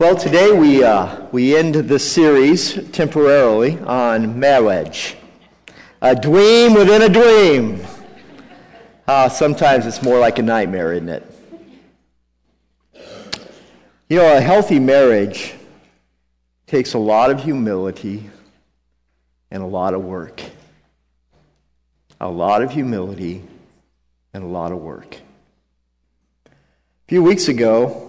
Well, today we, uh, we end the series temporarily on marriage. A dream within a dream. Uh, sometimes it's more like a nightmare, isn't it? You know, a healthy marriage takes a lot of humility and a lot of work. A lot of humility and a lot of work. A few weeks ago,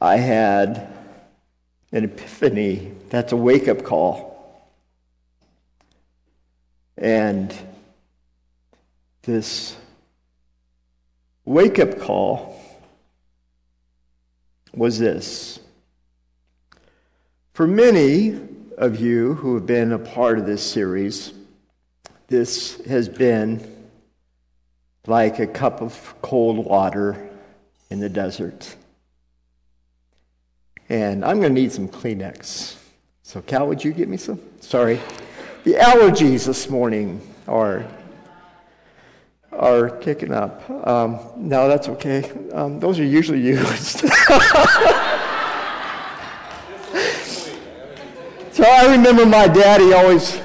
I had an epiphany. That's a wake up call. And this wake up call was this. For many of you who have been a part of this series, this has been like a cup of cold water in the desert. And I'm going to need some Kleenex. So, Cal, would you get me some? Sorry. The allergies this morning are, are kicking up. Um, no, that's okay. Um, those are usually used. so I remember my daddy always,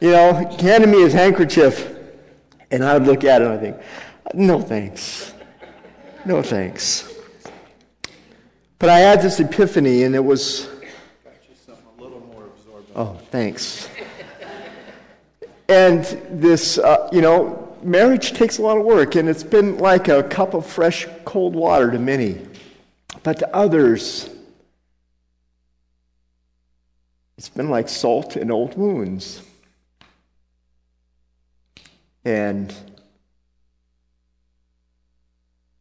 you know, handed me his handkerchief. And I would look at it and I think, no thanks. No thanks. But I had this epiphany, and it was. Oh, thanks. and this, uh, you know, marriage takes a lot of work, and it's been like a cup of fresh, cold water to many. But to others, it's been like salt in old wounds. And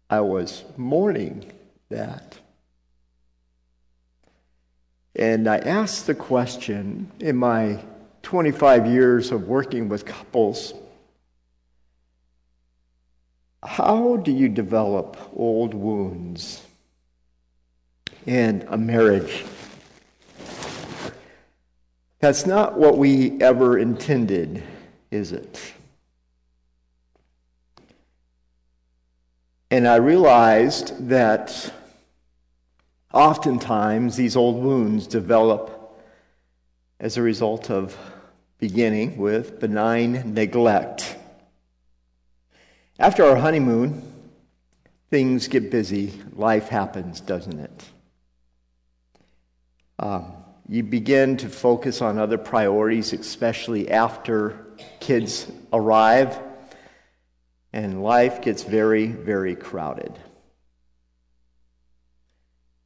I was mourning that. And I asked the question in my 25 years of working with couples how do you develop old wounds in a marriage? That's not what we ever intended, is it? And I realized that Oftentimes, these old wounds develop as a result of beginning with benign neglect. After our honeymoon, things get busy. Life happens, doesn't it? Um, you begin to focus on other priorities, especially after kids arrive, and life gets very, very crowded.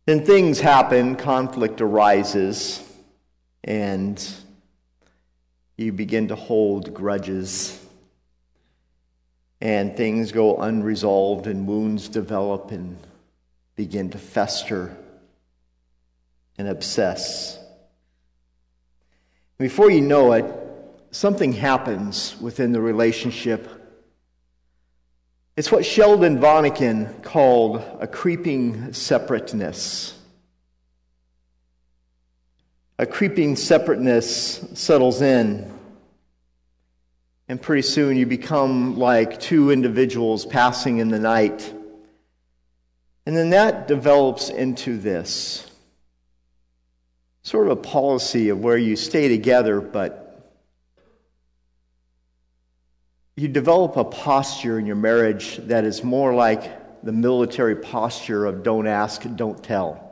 Then things happen, conflict arises, and you begin to hold grudges. And things go unresolved, and wounds develop and begin to fester and obsess. Before you know it, something happens within the relationship it's what Sheldon Vanauken called a creeping separateness. A creeping separateness settles in, and pretty soon you become like two individuals passing in the night. And then that develops into this sort of a policy of where you stay together, but you develop a posture in your marriage that is more like the military posture of don't ask, don't tell.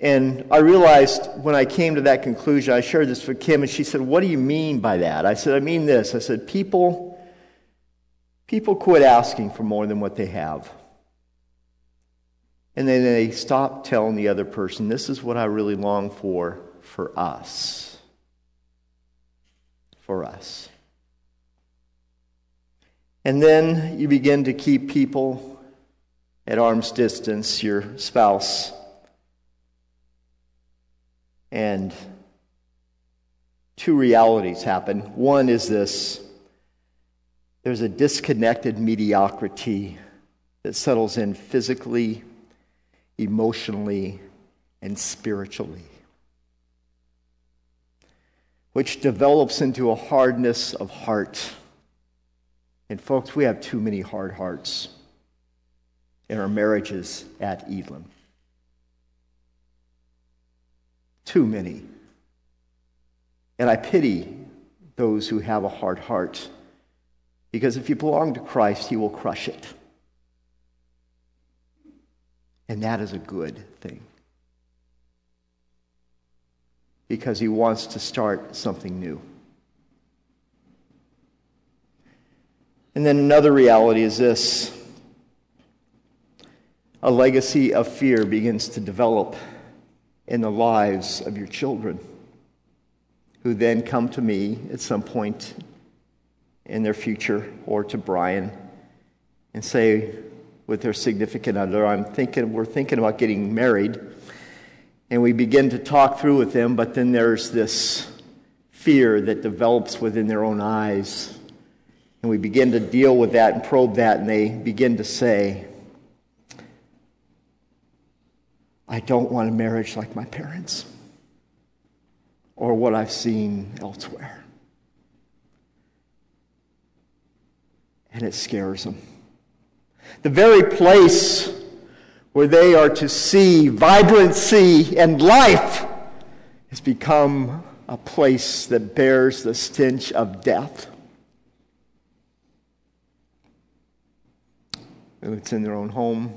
And I realized when I came to that conclusion, I shared this with Kim, and she said, What do you mean by that? I said, I mean this. I said, People, people quit asking for more than what they have. And then they stop telling the other person, This is what I really long for for us. For us. And then you begin to keep people at arm's distance, your spouse. And two realities happen. One is this there's a disconnected mediocrity that settles in physically, emotionally, and spiritually. which develops into a hardness of heart. And, folks, we have too many hard hearts in our marriages at Elam. Too many. And I pity those who have a hard heart because if you belong to Christ, He will crush it. And that is a good thing. Because He wants to start something new. And then another reality is this a legacy of fear begins to develop in the lives of your children, who then come to me at some point in their future or to Brian and say, with their significant other, I'm thinking, we're thinking about getting married. And we begin to talk through with them, but then there's this fear that develops within their own eyes. And we begin to deal with that and probe that, and they begin to say, I don't want a marriage like my parents or what I've seen elsewhere. And it scares them. The very place where they are to see vibrancy and life has become a place that bears the stench of death. It's in their own home,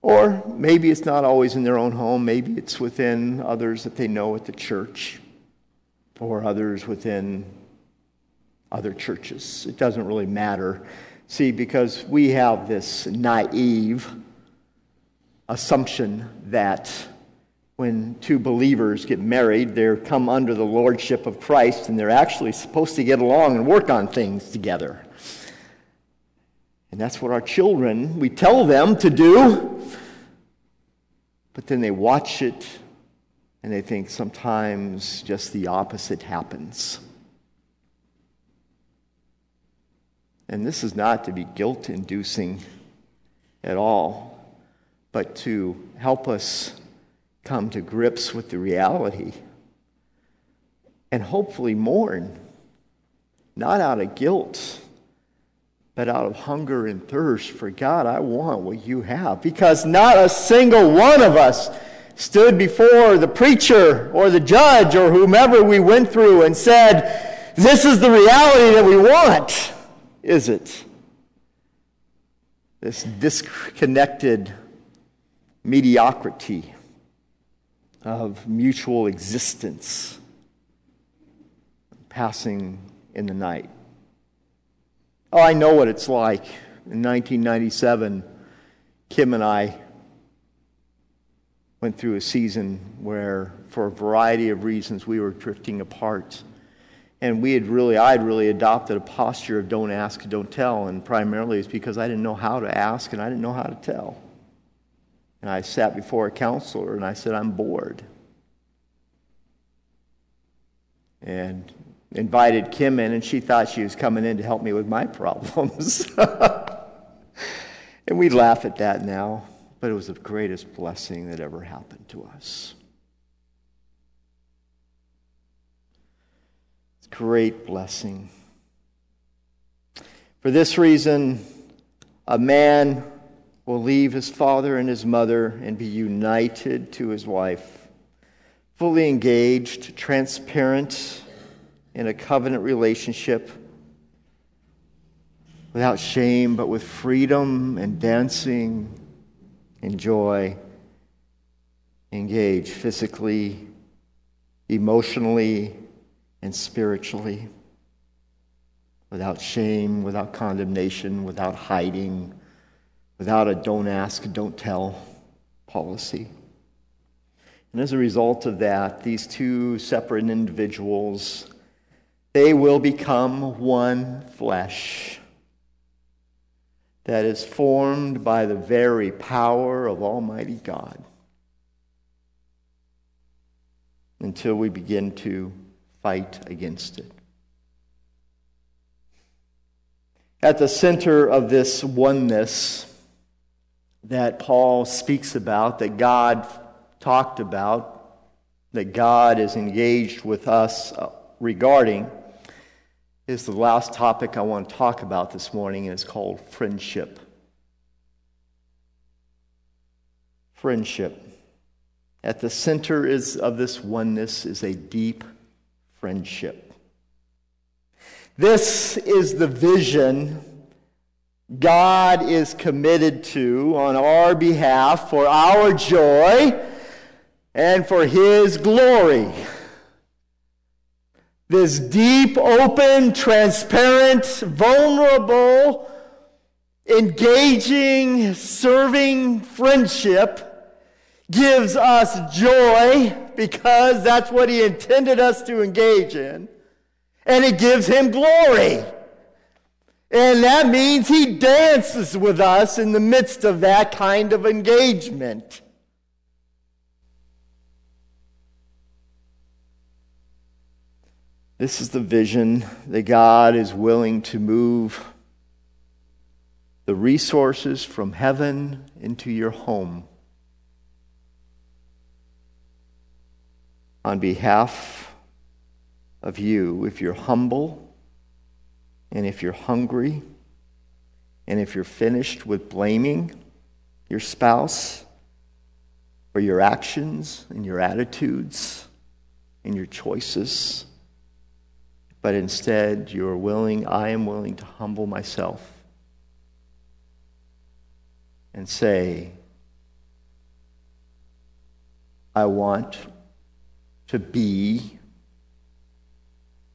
or maybe it's not always in their own home. Maybe it's within others that they know at the church or others within other churches. It doesn't really matter. See, because we have this naive assumption that when two believers get married, they come under the lordship of Christ and they're actually supposed to get along and work on things together. And that's what our children, we tell them to do. But then they watch it and they think sometimes just the opposite happens. And this is not to be guilt inducing at all, but to help us come to grips with the reality and hopefully mourn, not out of guilt but out of hunger and thirst for God, I want what you have. Because not a single one of us stood before the preacher or the judge or whomever we went through and said, This is the reality that we want, is it? This disconnected mediocrity of mutual existence passing in the night. Oh, I know what it's like. In 1997, Kim and I went through a season where, for a variety of reasons, we were drifting apart. And we had really, I had really adopted a posture of don't ask, don't tell. And primarily it's because I didn't know how to ask and I didn't know how to tell. And I sat before a counselor and I said, I'm bored. And invited Kim in, and she thought she was coming in to help me with my problems. and we laugh at that now, but it was the greatest blessing that ever happened to us. Great blessing. For this reason, a man will leave his father and his mother and be united to his wife, fully engaged, transparent, in a covenant relationship without shame, but with freedom and dancing and joy. Engage physically, emotionally, and spiritually without shame, without condemnation, without hiding, without a don't ask, don't tell policy. And as a result of that, these two separate individuals they will become one flesh that is formed by the very power of Almighty God until we begin to fight against it. At the center of this oneness that Paul speaks about, that God talked about, that God is engaged with us regarding is the last topic I want to talk about this morning, and it's called friendship. Friendship. At the center is, of this oneness is a deep friendship. This is the vision God is committed to on our behalf for our joy and for His glory. This deep, open, transparent, vulnerable, engaging, serving friendship gives us joy because that's what He intended us to engage in, and it gives Him glory. And that means He dances with us in the midst of that kind of engagement. This is the vision that God is willing to move the resources from heaven into your home on behalf of you if you're humble and if you're hungry and if you're finished with blaming your spouse for your actions and your attitudes and your choices but instead you're willing, I am willing to humble myself and say, I want to be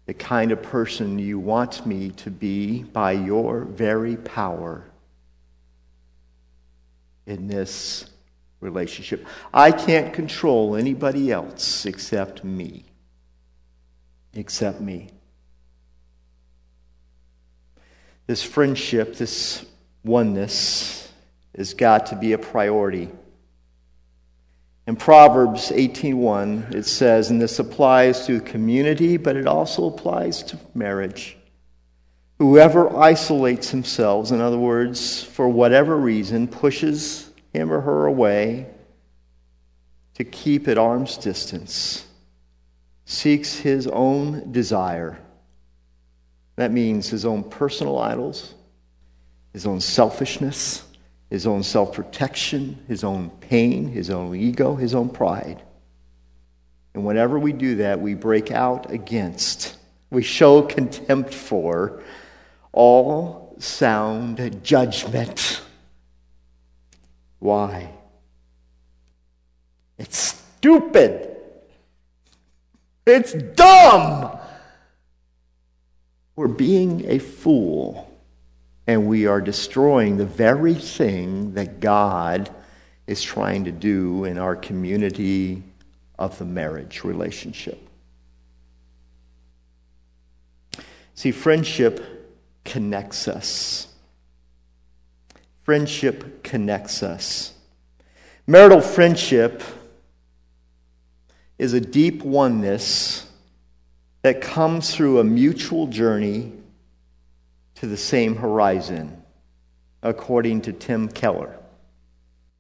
the kind of person you want me to be by your very power in this relationship. I can't control anybody else except me. Except me. This friendship, this oneness, has got to be a priority. In Proverbs 18:1 it says and this applies to community but it also applies to marriage. Whoever isolates himself, in other words, for whatever reason pushes him or her away to keep at arm's distance seeks his own desire that means his own personal idols, his own selfishness, his own self protection, his own pain, his own ego, his own pride. And whenever we do that, we break out against, we show contempt for all sound judgment. Why? It's stupid. It's dumb. We're being a fool, and we are destroying the very thing that God is trying to do in our community of the marriage relationship. See, friendship connects us. Friendship connects us. Marital friendship is a deep oneness that comes through a mutual journey to the same horizon, according to Tim Keller.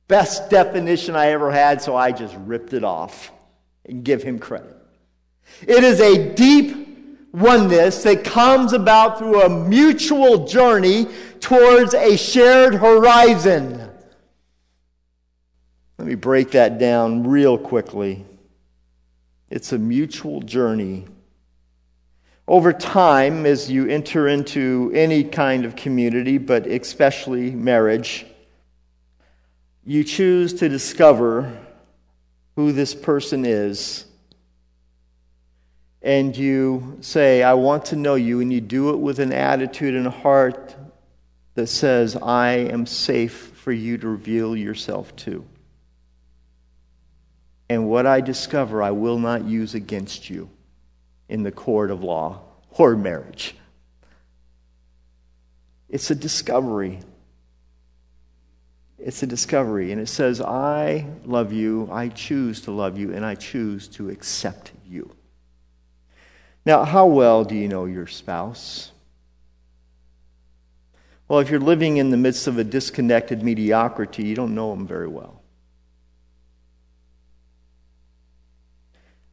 Best definition I ever had, so I just ripped it off and give him credit. It is a deep oneness that comes about through a mutual journey towards a shared horizon. Let me break that down real quickly. It's a mutual journey over time, as you enter into any kind of community, but especially marriage, you choose to discover who this person is. And you say, I want to know you. And you do it with an attitude and a heart that says, I am safe for you to reveal yourself to. And what I discover, I will not use against you in the court of law or marriage. It's a discovery. It's a discovery. And it says, I love you, I choose to love you, and I choose to accept you. Now, how well do you know your spouse? Well, if you're living in the midst of a disconnected mediocrity, you don't know them very well.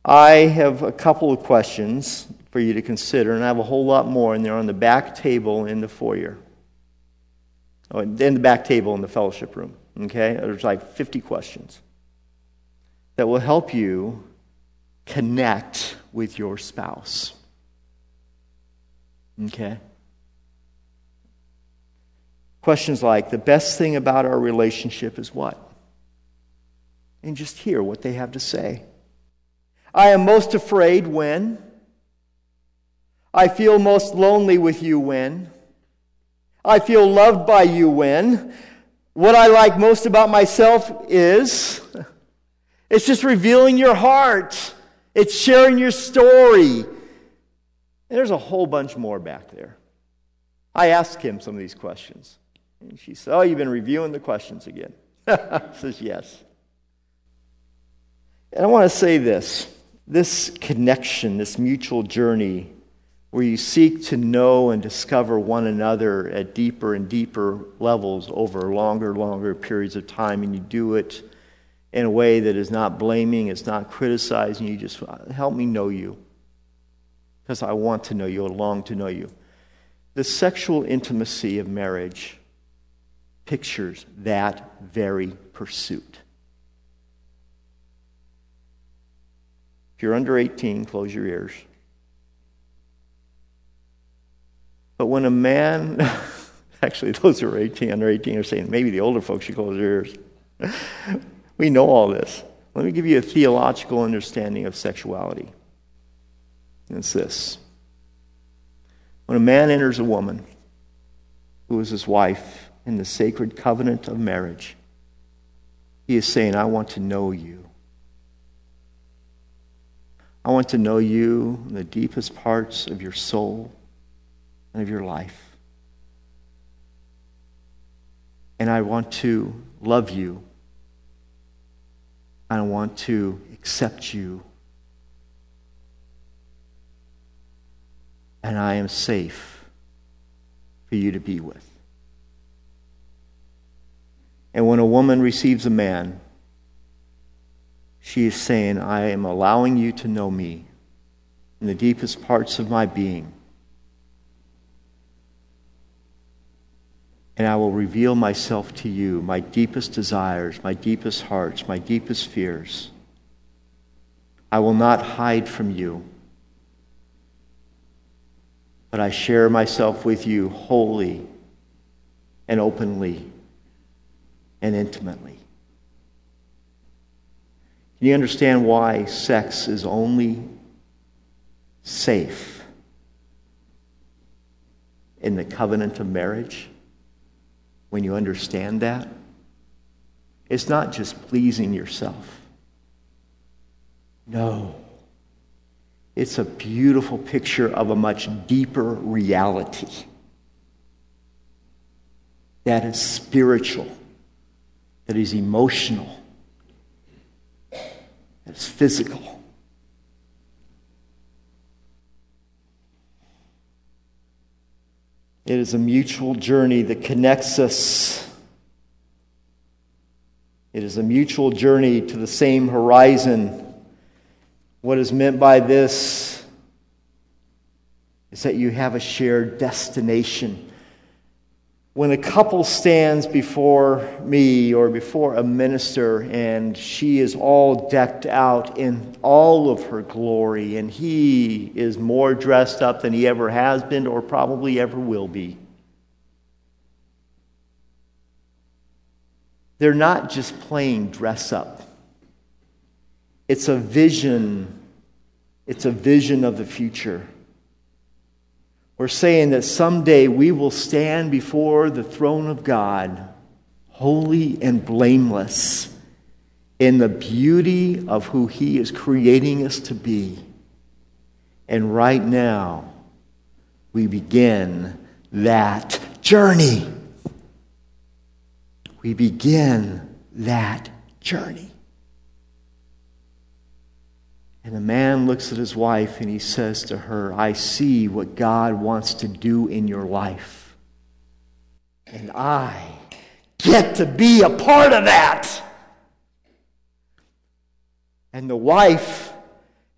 I have a couple of questions for you to consider, and I have a whole lot more, and they're on the back table in the foyer. Oh, in the back table in the fellowship room. Okay? There's like 50 questions that will help you connect with your spouse. Okay? Questions like the best thing about our relationship is what? And just hear what they have to say. I am most afraid when. I feel most lonely with you when. I feel loved by you when. What I like most about myself is it's just revealing your heart. It's sharing your story. And there's a whole bunch more back there. I asked him some of these questions. And she said, Oh, you've been reviewing the questions again. says, Yes. And I want to say this this connection, this mutual journey, where you seek to know and discover one another at deeper and deeper levels over longer, longer periods of time, and you do it in a way that is not blaming, it's not criticizing. You just help me know you because I want to know you, I long to know you. The sexual intimacy of marriage pictures that very pursuit. If you're under 18, close your ears. But when a man, actually, those who are 18, under 18 are saying maybe the older folks should close their ears. we know all this. Let me give you a theological understanding of sexuality. It's this when a man enters a woman who is his wife, in the sacred covenant of marriage, he is saying, I want to know you. I want to know you in the deepest parts of your soul and of your life. And I want to love you. I want to accept you. And I am safe for you to be with. And when a woman receives a man, she is saying, I am allowing you to know me in the deepest parts of my being. And I will reveal myself to you, my deepest desires, my deepest hearts, my deepest fears. I will not hide from you, but I share myself with you wholly and openly and intimately. You understand why sex is only safe in the covenant of marriage? When you understand that, it's not just pleasing yourself. No. It's a beautiful picture of a much deeper reality that is spiritual that is emotional, is physical. It is a mutual journey that connects us. It is a mutual journey to the same horizon. What is meant by this is that you have a shared destination when a couple stands before me or before a minister and she is all decked out in all of her glory and he is more dressed up than he ever has been or probably ever will be, they're not just playing dress up. It's a vision. It's a vision of the future. We're saying that someday we will stand before the throne of God, holy and blameless, in the beauty of who He is creating us to be. And right now, we begin that journey. We begin that journey. And the man looks at his wife and he says to her, I see what God wants to do in your life. And I get to be a part of that. And the wife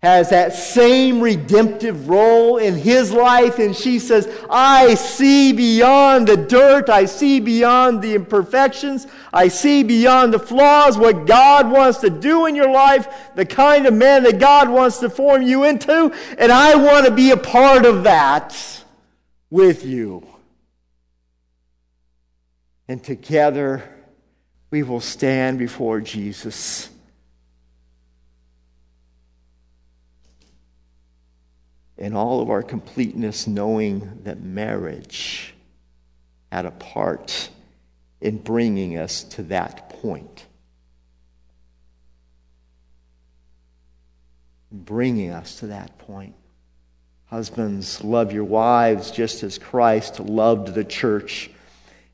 has that same redemptive role in his life. And she says, I see beyond the dirt. I see beyond the imperfections. I see beyond the flaws what God wants to do in your life, the kind of man that God wants to form you into. And I want to be a part of that with you. And together we will stand before Jesus in all of our completeness, knowing that marriage had a part in bringing us to that point. Bringing us to that point. Husbands, love your wives just as Christ loved the church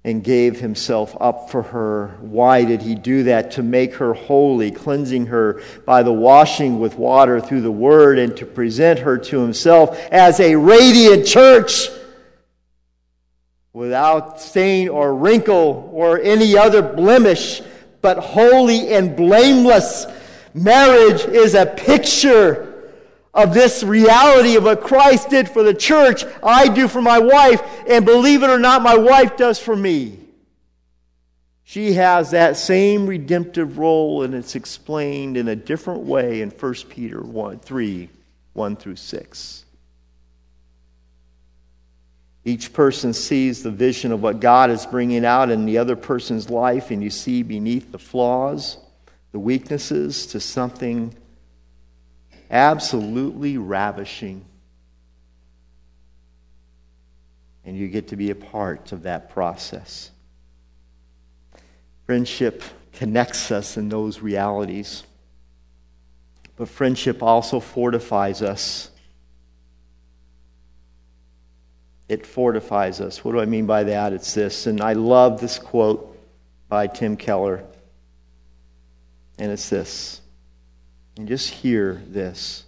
and gave himself up for her. Why did he do that? To make her holy, cleansing her by the washing with water through the word, and to present her to himself as a radiant church without stain or wrinkle or any other blemish, but holy and blameless. Marriage is a picture of this reality of what Christ did for the church, I do for my wife, and believe it or not, my wife does for me. She has that same redemptive role, and it's explained in a different way in 1 Peter 1, 3 1 through 6. Each person sees the vision of what God is bringing out in the other person's life, and you see beneath the flaws, the weaknesses, to something absolutely ravishing. And you get to be a part of that process. Friendship connects us in those realities. But friendship also fortifies us. It fortifies us. What do I mean by that? It's this. And I love this quote by Tim Keller. And it's this and just hear this.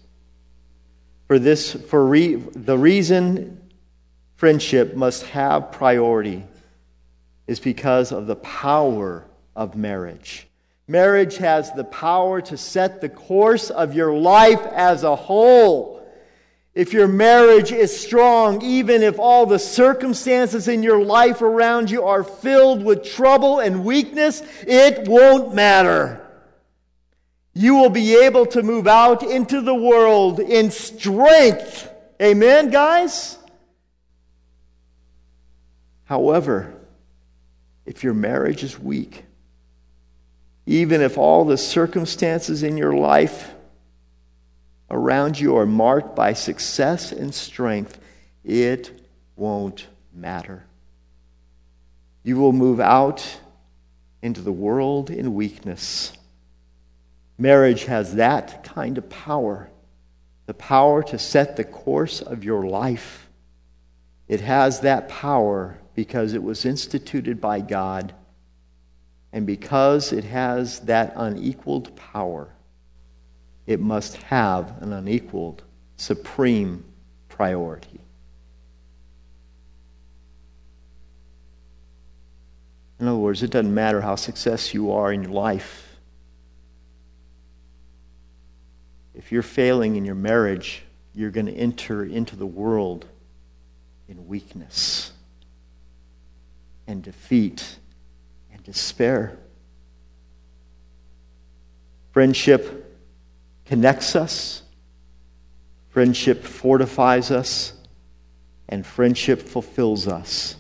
For this, for re, the reason friendship must have priority is because of the power of marriage. Marriage has the power to set the course of your life as a whole. If your marriage is strong, even if all the circumstances in your life around you are filled with trouble and weakness, it won't matter you will be able to move out into the world in strength. Amen, guys? However, if your marriage is weak, even if all the circumstances in your life around you are marked by success and strength, it won't matter. You will move out into the world in weakness. Marriage has that kind of power the power to set the course of your life. It has that power because it was instituted by God. And because it has that unequaled power, it must have an unequaled, supreme priority. In other words, it doesn't matter how successful you are in your life If you're failing in your marriage, you're going to enter into the world in weakness and defeat and despair. Friendship connects us, friendship fortifies us, and friendship fulfills us.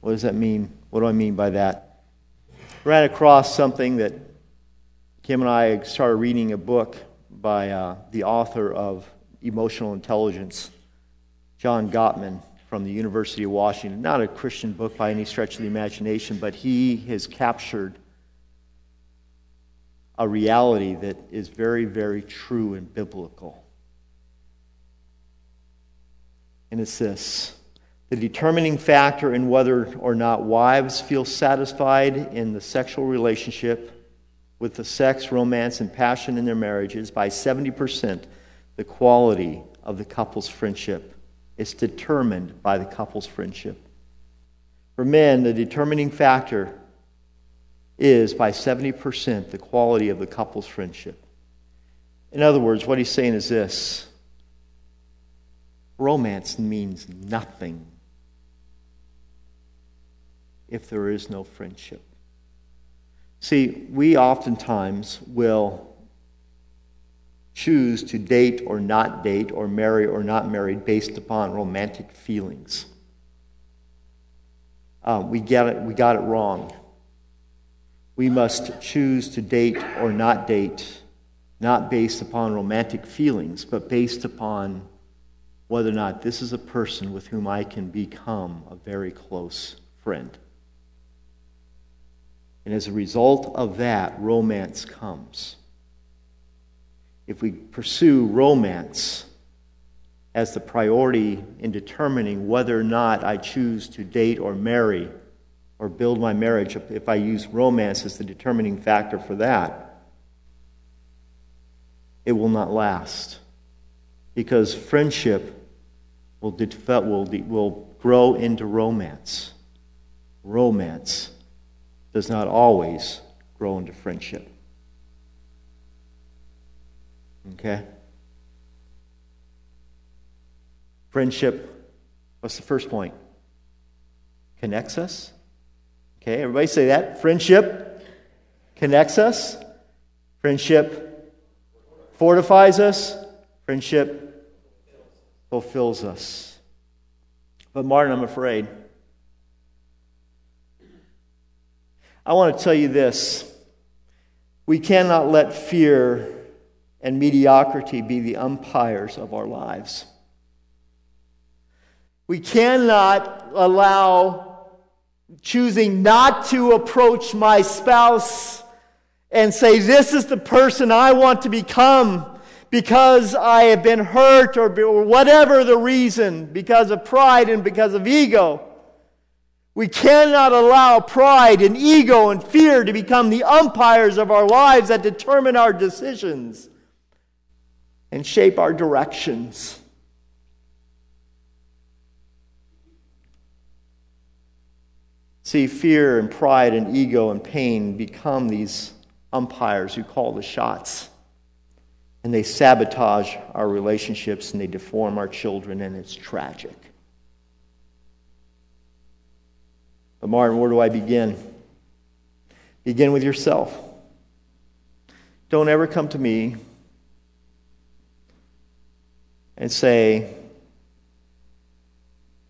What does that mean? What do I mean by that? Ran across something that Kim and I started reading a book by uh, the author of Emotional Intelligence, John Gottman from the University of Washington. Not a Christian book by any stretch of the imagination, but he has captured a reality that is very, very true and biblical. And it's this the determining factor in whether or not wives feel satisfied in the sexual relationship with the sex, romance, and passion in their marriages by 70%, the quality of the couple's friendship is determined by the couple's friendship. For men, the determining factor is by 70% the quality of the couple's friendship. In other words, what he's saying is this romance means nothing if there is no friendship. See, we oftentimes will choose to date or not date or marry or not marry based upon romantic feelings. Um, we, get it, we got it wrong. We must choose to date or not date, not based upon romantic feelings, but based upon whether or not this is a person with whom I can become a very close friend. And as a result of that, romance comes. If we pursue romance as the priority in determining whether or not I choose to date or marry or build my marriage, if I use romance as the determining factor for that, it will not last. Because friendship will, will, will grow into romance. Romance does not always grow into friendship. Okay? Friendship, what's the first point? Connects us. Okay, everybody say that. Friendship connects us. Friendship fortifies us. Friendship fulfills us. But, Martin, I'm afraid I want to tell you this. We cannot let fear and mediocrity be the umpires of our lives. We cannot allow choosing not to approach my spouse and say, This is the person I want to become because I have been hurt or, whatever the reason, because of pride and because of ego. We cannot allow pride and ego and fear to become the umpires of our lives that determine our decisions and shape our directions. See, fear and pride and ego and pain become these umpires who call the shots. And they sabotage our relationships and they deform our children, and it's tragic. But, Martin, where do I begin? Begin with yourself. Don't ever come to me and say,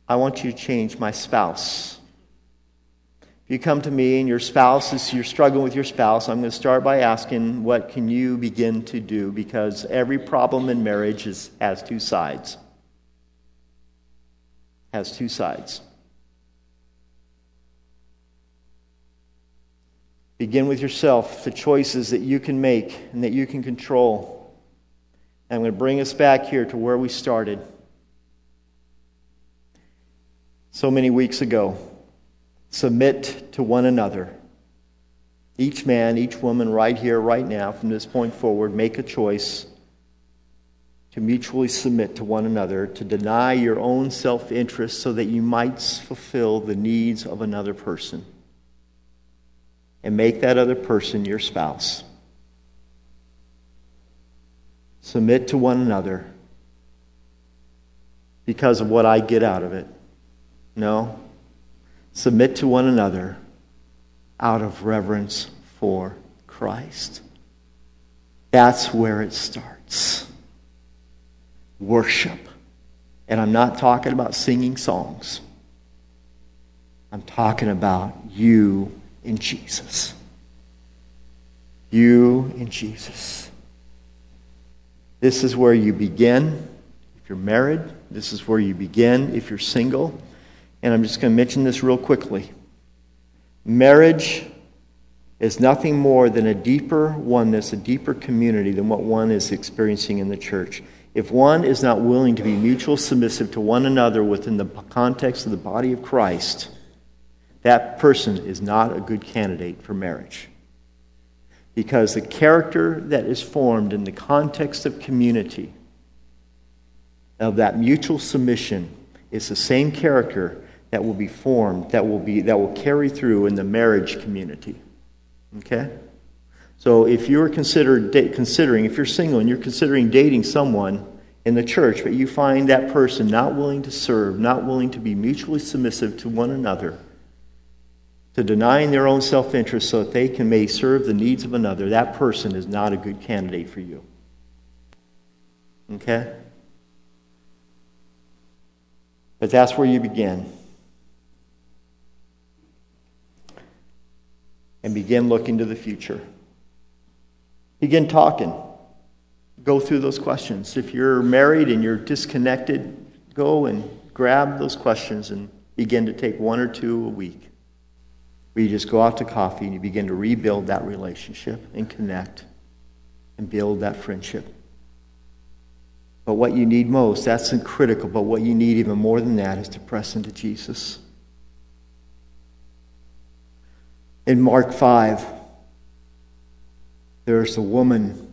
I want you to change my spouse. If you come to me and your spouse is, you're struggling with your spouse, I'm going to start by asking, what can you begin to do? Because every problem in marriage is, has two sides. Has two sides. Begin with yourself, the choices that you can make and that you can control. And I'm going to bring us back here to where we started. So many weeks ago, submit to one another. Each man, each woman, right here, right now, from this point forward, make a choice to mutually submit to one another, to deny your own self interest so that you might fulfill the needs of another person and make that other person your spouse. Submit to one another because of what I get out of it. No. Submit to one another out of reverence for Christ. That's where it starts. Worship. And I'm not talking about singing songs. I'm talking about you in Jesus. You in Jesus. This is where you begin if you're married. This is where you begin if you're single. And I'm just going to mention this real quickly. Marriage is nothing more than a deeper oneness, a deeper community than what one is experiencing in the church. If one is not willing to be mutual submissive to one another within the context of the body of Christ, that person is not a good candidate for marriage. Because the character that is formed in the context of community, of that mutual submission, is the same character that will be formed, that will, be, that will carry through in the marriage community. Okay? So if you're considered, considering, if you're single and you're considering dating someone in the church, but you find that person not willing to serve, not willing to be mutually submissive to one another, to denying their own self interest so that they can may serve the needs of another, that person is not a good candidate for you. Okay? But that's where you begin. And begin looking to the future. Begin talking. Go through those questions. If you're married and you're disconnected, go and grab those questions and begin to take one or two a week where you just go out to coffee and you begin to rebuild that relationship and connect and build that friendship. But what you need most, that's critical, but what you need even more than that is to press into Jesus. In Mark 5, there's a woman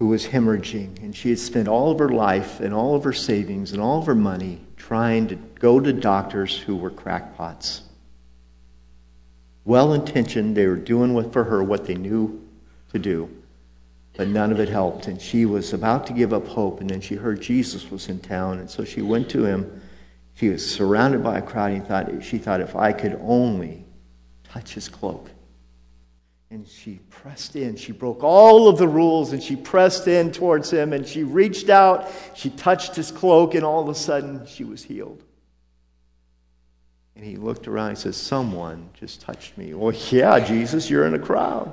who was hemorrhaging, and she had spent all of her life and all of her savings and all of her money trying to go to doctors who were crackpots well intentioned. They were doing for her what they knew to do, but none of it helped. And she was about to give up hope, and then she heard Jesus was in town, and so she went to him. She was surrounded by a crowd, and thought, she thought, if I could only touch his cloak. And she pressed in. She broke all of the rules and she pressed in towards him and she reached out. She touched his cloak, and all of a sudden she was healed. And he looked around and says, Someone just touched me. Well, yeah, Jesus, you're in a crowd.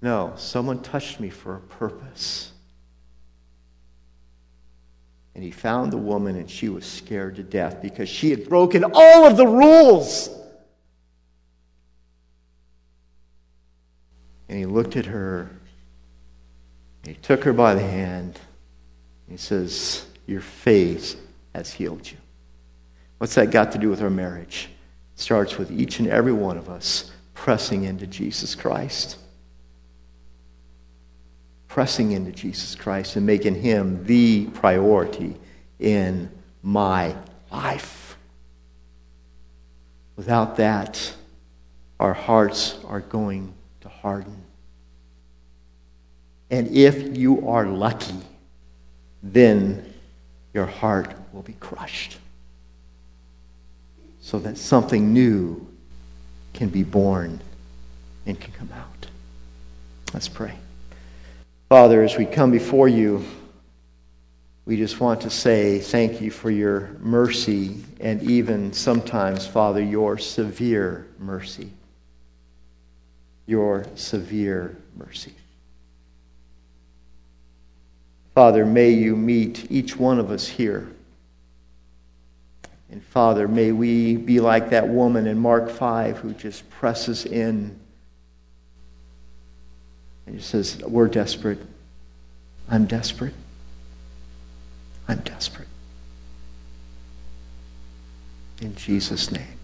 No, someone touched me for a purpose. And he found the woman, and she was scared to death because she had broken all of the rules. And he looked at her, he took her by the hand, he says, Your faith has healed you. What's that got to do with our marriage? It starts with each and every one of us pressing into Jesus Christ. Pressing into Jesus Christ and making Him the priority in my life. Without that, our hearts are going to harden. And if you are lucky, then your heart will be crushed so that something new can be born and can come out. Let's pray. Father, as we come before you, we just want to say thank you for your mercy and even sometimes, Father, your severe mercy. Your severe mercy. Father, may you meet each one of us here and Father, may we be like that woman in Mark 5 who just presses in and just says, We're desperate. I'm desperate. I'm desperate. In Jesus' name.